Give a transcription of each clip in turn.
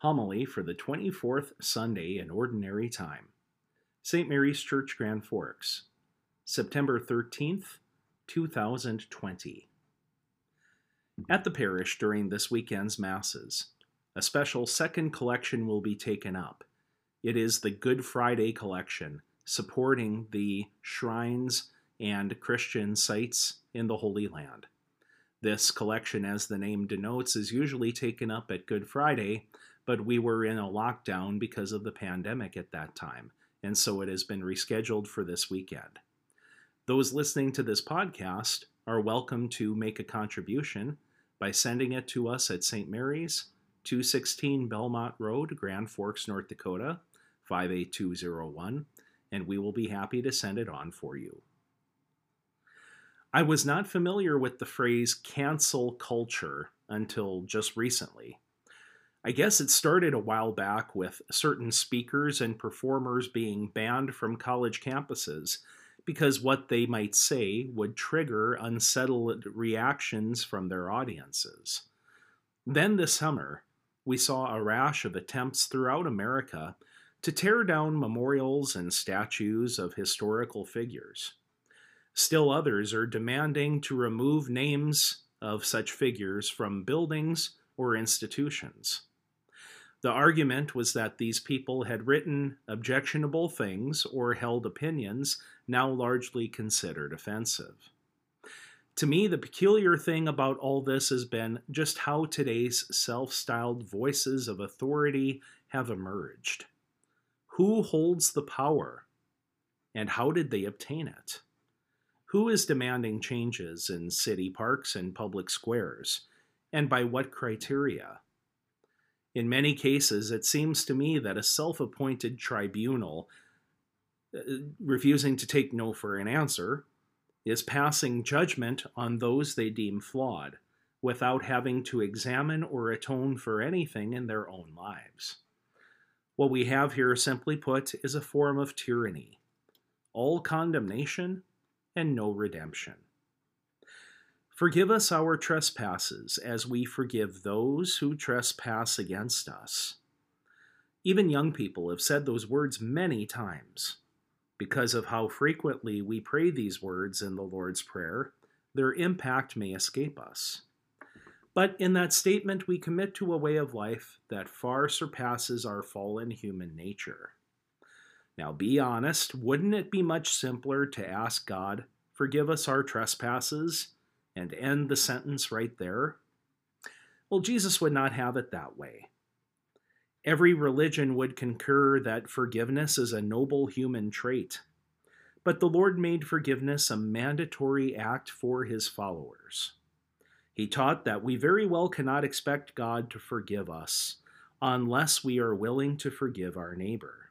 Homily for the 24th Sunday in Ordinary Time. St. Mary's Church, Grand Forks, September 13th, 2020. At the parish during this weekend's Masses, a special second collection will be taken up. It is the Good Friday collection, supporting the shrines and Christian sites in the Holy Land. This collection, as the name denotes, is usually taken up at Good Friday, but we were in a lockdown because of the pandemic at that time, and so it has been rescheduled for this weekend. Those listening to this podcast are welcome to make a contribution by sending it to us at St. Mary's, 216 Belmont Road, Grand Forks, North Dakota, 58201, and we will be happy to send it on for you. I was not familiar with the phrase cancel culture until just recently. I guess it started a while back with certain speakers and performers being banned from college campuses because what they might say would trigger unsettled reactions from their audiences. Then this summer, we saw a rash of attempts throughout America to tear down memorials and statues of historical figures. Still others are demanding to remove names of such figures from buildings or institutions. The argument was that these people had written objectionable things or held opinions now largely considered offensive. To me, the peculiar thing about all this has been just how today's self styled voices of authority have emerged. Who holds the power? And how did they obtain it? Who is demanding changes in city parks and public squares? And by what criteria? In many cases, it seems to me that a self appointed tribunal, uh, refusing to take no for an answer, is passing judgment on those they deem flawed, without having to examine or atone for anything in their own lives. What we have here, simply put, is a form of tyranny. All condemnation and no redemption. Forgive us our trespasses as we forgive those who trespass against us. Even young people have said those words many times. Because of how frequently we pray these words in the Lord's Prayer, their impact may escape us. But in that statement, we commit to a way of life that far surpasses our fallen human nature. Now, be honest, wouldn't it be much simpler to ask God, Forgive us our trespasses, and end the sentence right there? Well, Jesus would not have it that way. Every religion would concur that forgiveness is a noble human trait. But the Lord made forgiveness a mandatory act for his followers. He taught that we very well cannot expect God to forgive us unless we are willing to forgive our neighbor.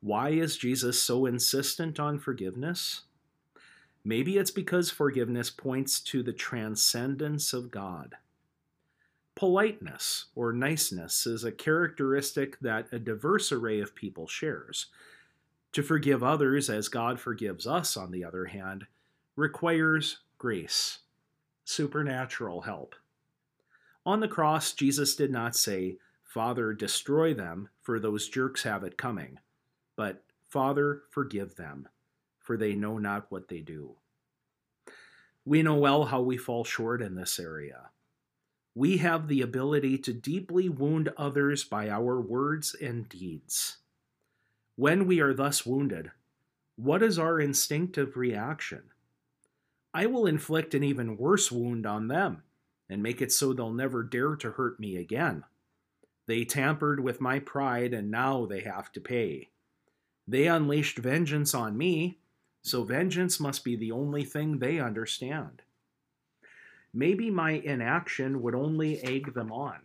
Why is Jesus so insistent on forgiveness? Maybe it's because forgiveness points to the transcendence of God. Politeness or niceness is a characteristic that a diverse array of people shares. To forgive others as God forgives us, on the other hand, requires grace, supernatural help. On the cross, Jesus did not say, Father, destroy them, for those jerks have it coming, but Father, forgive them for they know not what they do. We know well how we fall short in this area. We have the ability to deeply wound others by our words and deeds. When we are thus wounded, what is our instinctive reaction? I will inflict an even worse wound on them and make it so they'll never dare to hurt me again. They tampered with my pride and now they have to pay. They unleashed vengeance on me so vengeance must be the only thing they understand. Maybe my inaction would only egg them on.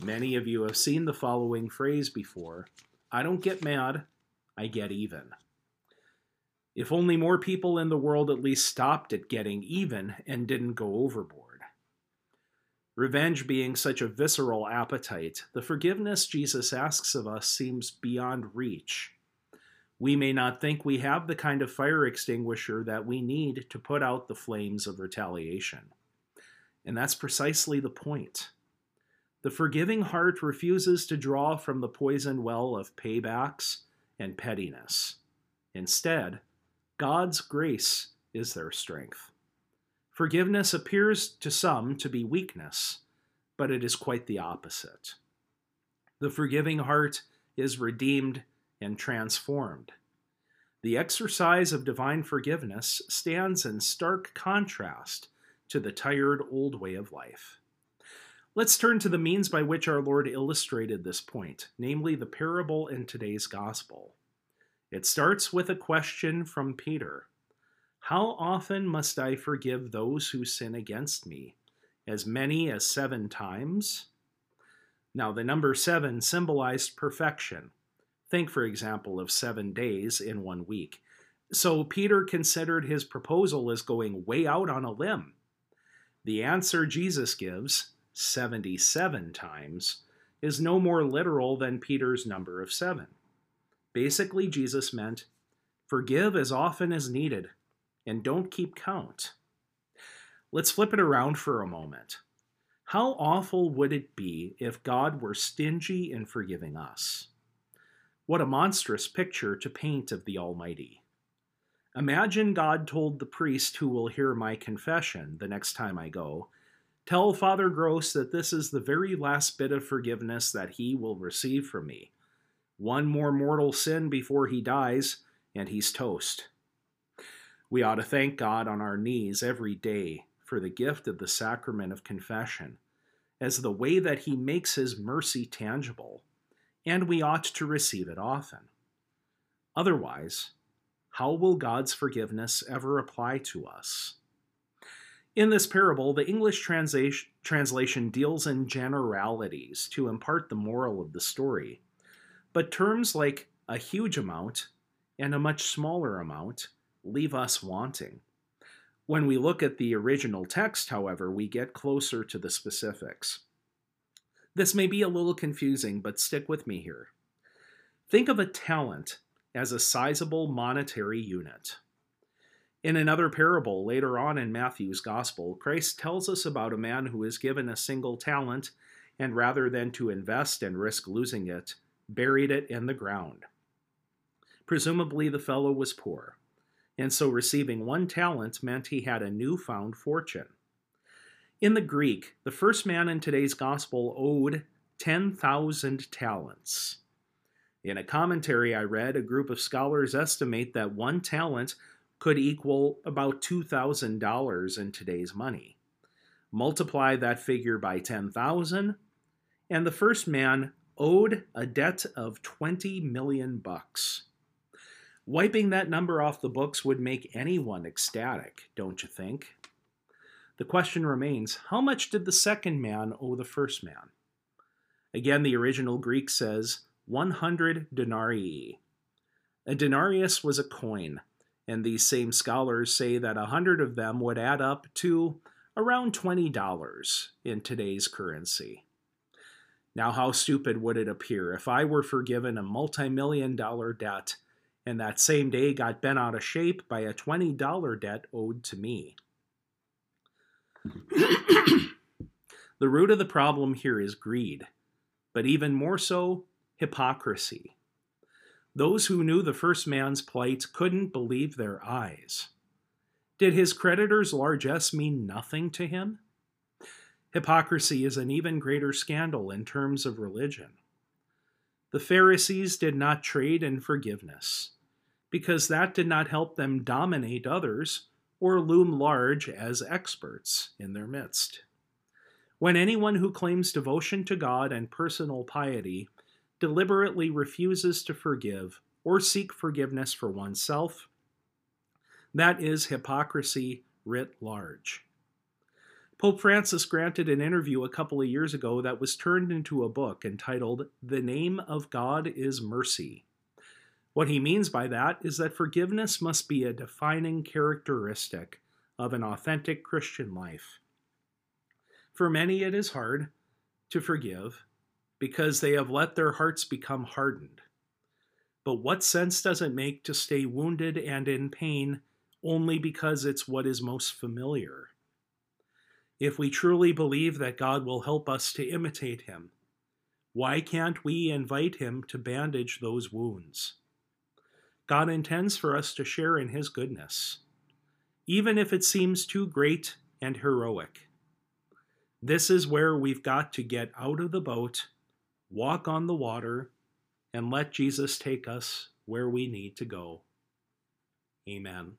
Many of you have seen the following phrase before I don't get mad, I get even. If only more people in the world at least stopped at getting even and didn't go overboard. Revenge being such a visceral appetite, the forgiveness Jesus asks of us seems beyond reach we may not think we have the kind of fire extinguisher that we need to put out the flames of retaliation. And that's precisely the point. The forgiving heart refuses to draw from the poison well of paybacks and pettiness. Instead, God's grace is their strength. Forgiveness appears to some to be weakness, but it is quite the opposite. The forgiving heart is redeemed and transformed. The exercise of divine forgiveness stands in stark contrast to the tired old way of life. Let's turn to the means by which our Lord illustrated this point, namely the parable in today's gospel. It starts with a question from Peter How often must I forgive those who sin against me? As many as seven times? Now, the number seven symbolized perfection. Think, for example, of seven days in one week. So Peter considered his proposal as going way out on a limb. The answer Jesus gives, 77 times, is no more literal than Peter's number of seven. Basically, Jesus meant forgive as often as needed and don't keep count. Let's flip it around for a moment. How awful would it be if God were stingy in forgiving us? What a monstrous picture to paint of the Almighty. Imagine God told the priest who will hear my confession the next time I go Tell Father Gross that this is the very last bit of forgiveness that he will receive from me. One more mortal sin before he dies, and he's toast. We ought to thank God on our knees every day for the gift of the sacrament of confession as the way that he makes his mercy tangible, and we ought to receive it often. Otherwise, how will God's forgiveness ever apply to us? In this parable, the English translation deals in generalities to impart the moral of the story. But terms like a huge amount and a much smaller amount leave us wanting. When we look at the original text, however, we get closer to the specifics. This may be a little confusing, but stick with me here. Think of a talent as a sizable monetary unit. In another parable later on in Matthew's Gospel, Christ tells us about a man who is given a single talent and rather than to invest and risk losing it, buried it in the ground. Presumably, the fellow was poor, and so receiving one talent meant he had a newfound fortune. In the Greek, the first man in today's Gospel owed 10,000 talents. In a commentary I read, a group of scholars estimate that one talent could equal about $2,000 in today's money. Multiply that figure by 10,000, and the first man owed a debt of 20 million bucks. Wiping that number off the books would make anyone ecstatic, don't you think? The question remains how much did the second man owe the first man? Again, the original Greek says 100 denarii. A denarius was a coin, and these same scholars say that a hundred of them would add up to around $20 in today's currency. Now, how stupid would it appear if I were forgiven a multi million dollar debt and that same day got bent out of shape by a $20 debt owed to me? the root of the problem here is greed, but even more so, hypocrisy. Those who knew the first man's plight couldn't believe their eyes. Did his creditor's largesse mean nothing to him? Hypocrisy is an even greater scandal in terms of religion. The Pharisees did not trade in forgiveness, because that did not help them dominate others or loom large as experts in their midst. When anyone who claims devotion to God and personal piety deliberately refuses to forgive or seek forgiveness for oneself, that is hypocrisy writ large. Pope Francis granted an interview a couple of years ago that was turned into a book entitled The Name of God is Mercy. What he means by that is that forgiveness must be a defining characteristic of an authentic Christian life. For many, it is hard to forgive because they have let their hearts become hardened. But what sense does it make to stay wounded and in pain only because it's what is most familiar? If we truly believe that God will help us to imitate him, why can't we invite him to bandage those wounds? God intends for us to share in his goodness, even if it seems too great and heroic. This is where we've got to get out of the boat, walk on the water, and let Jesus take us where we need to go. Amen.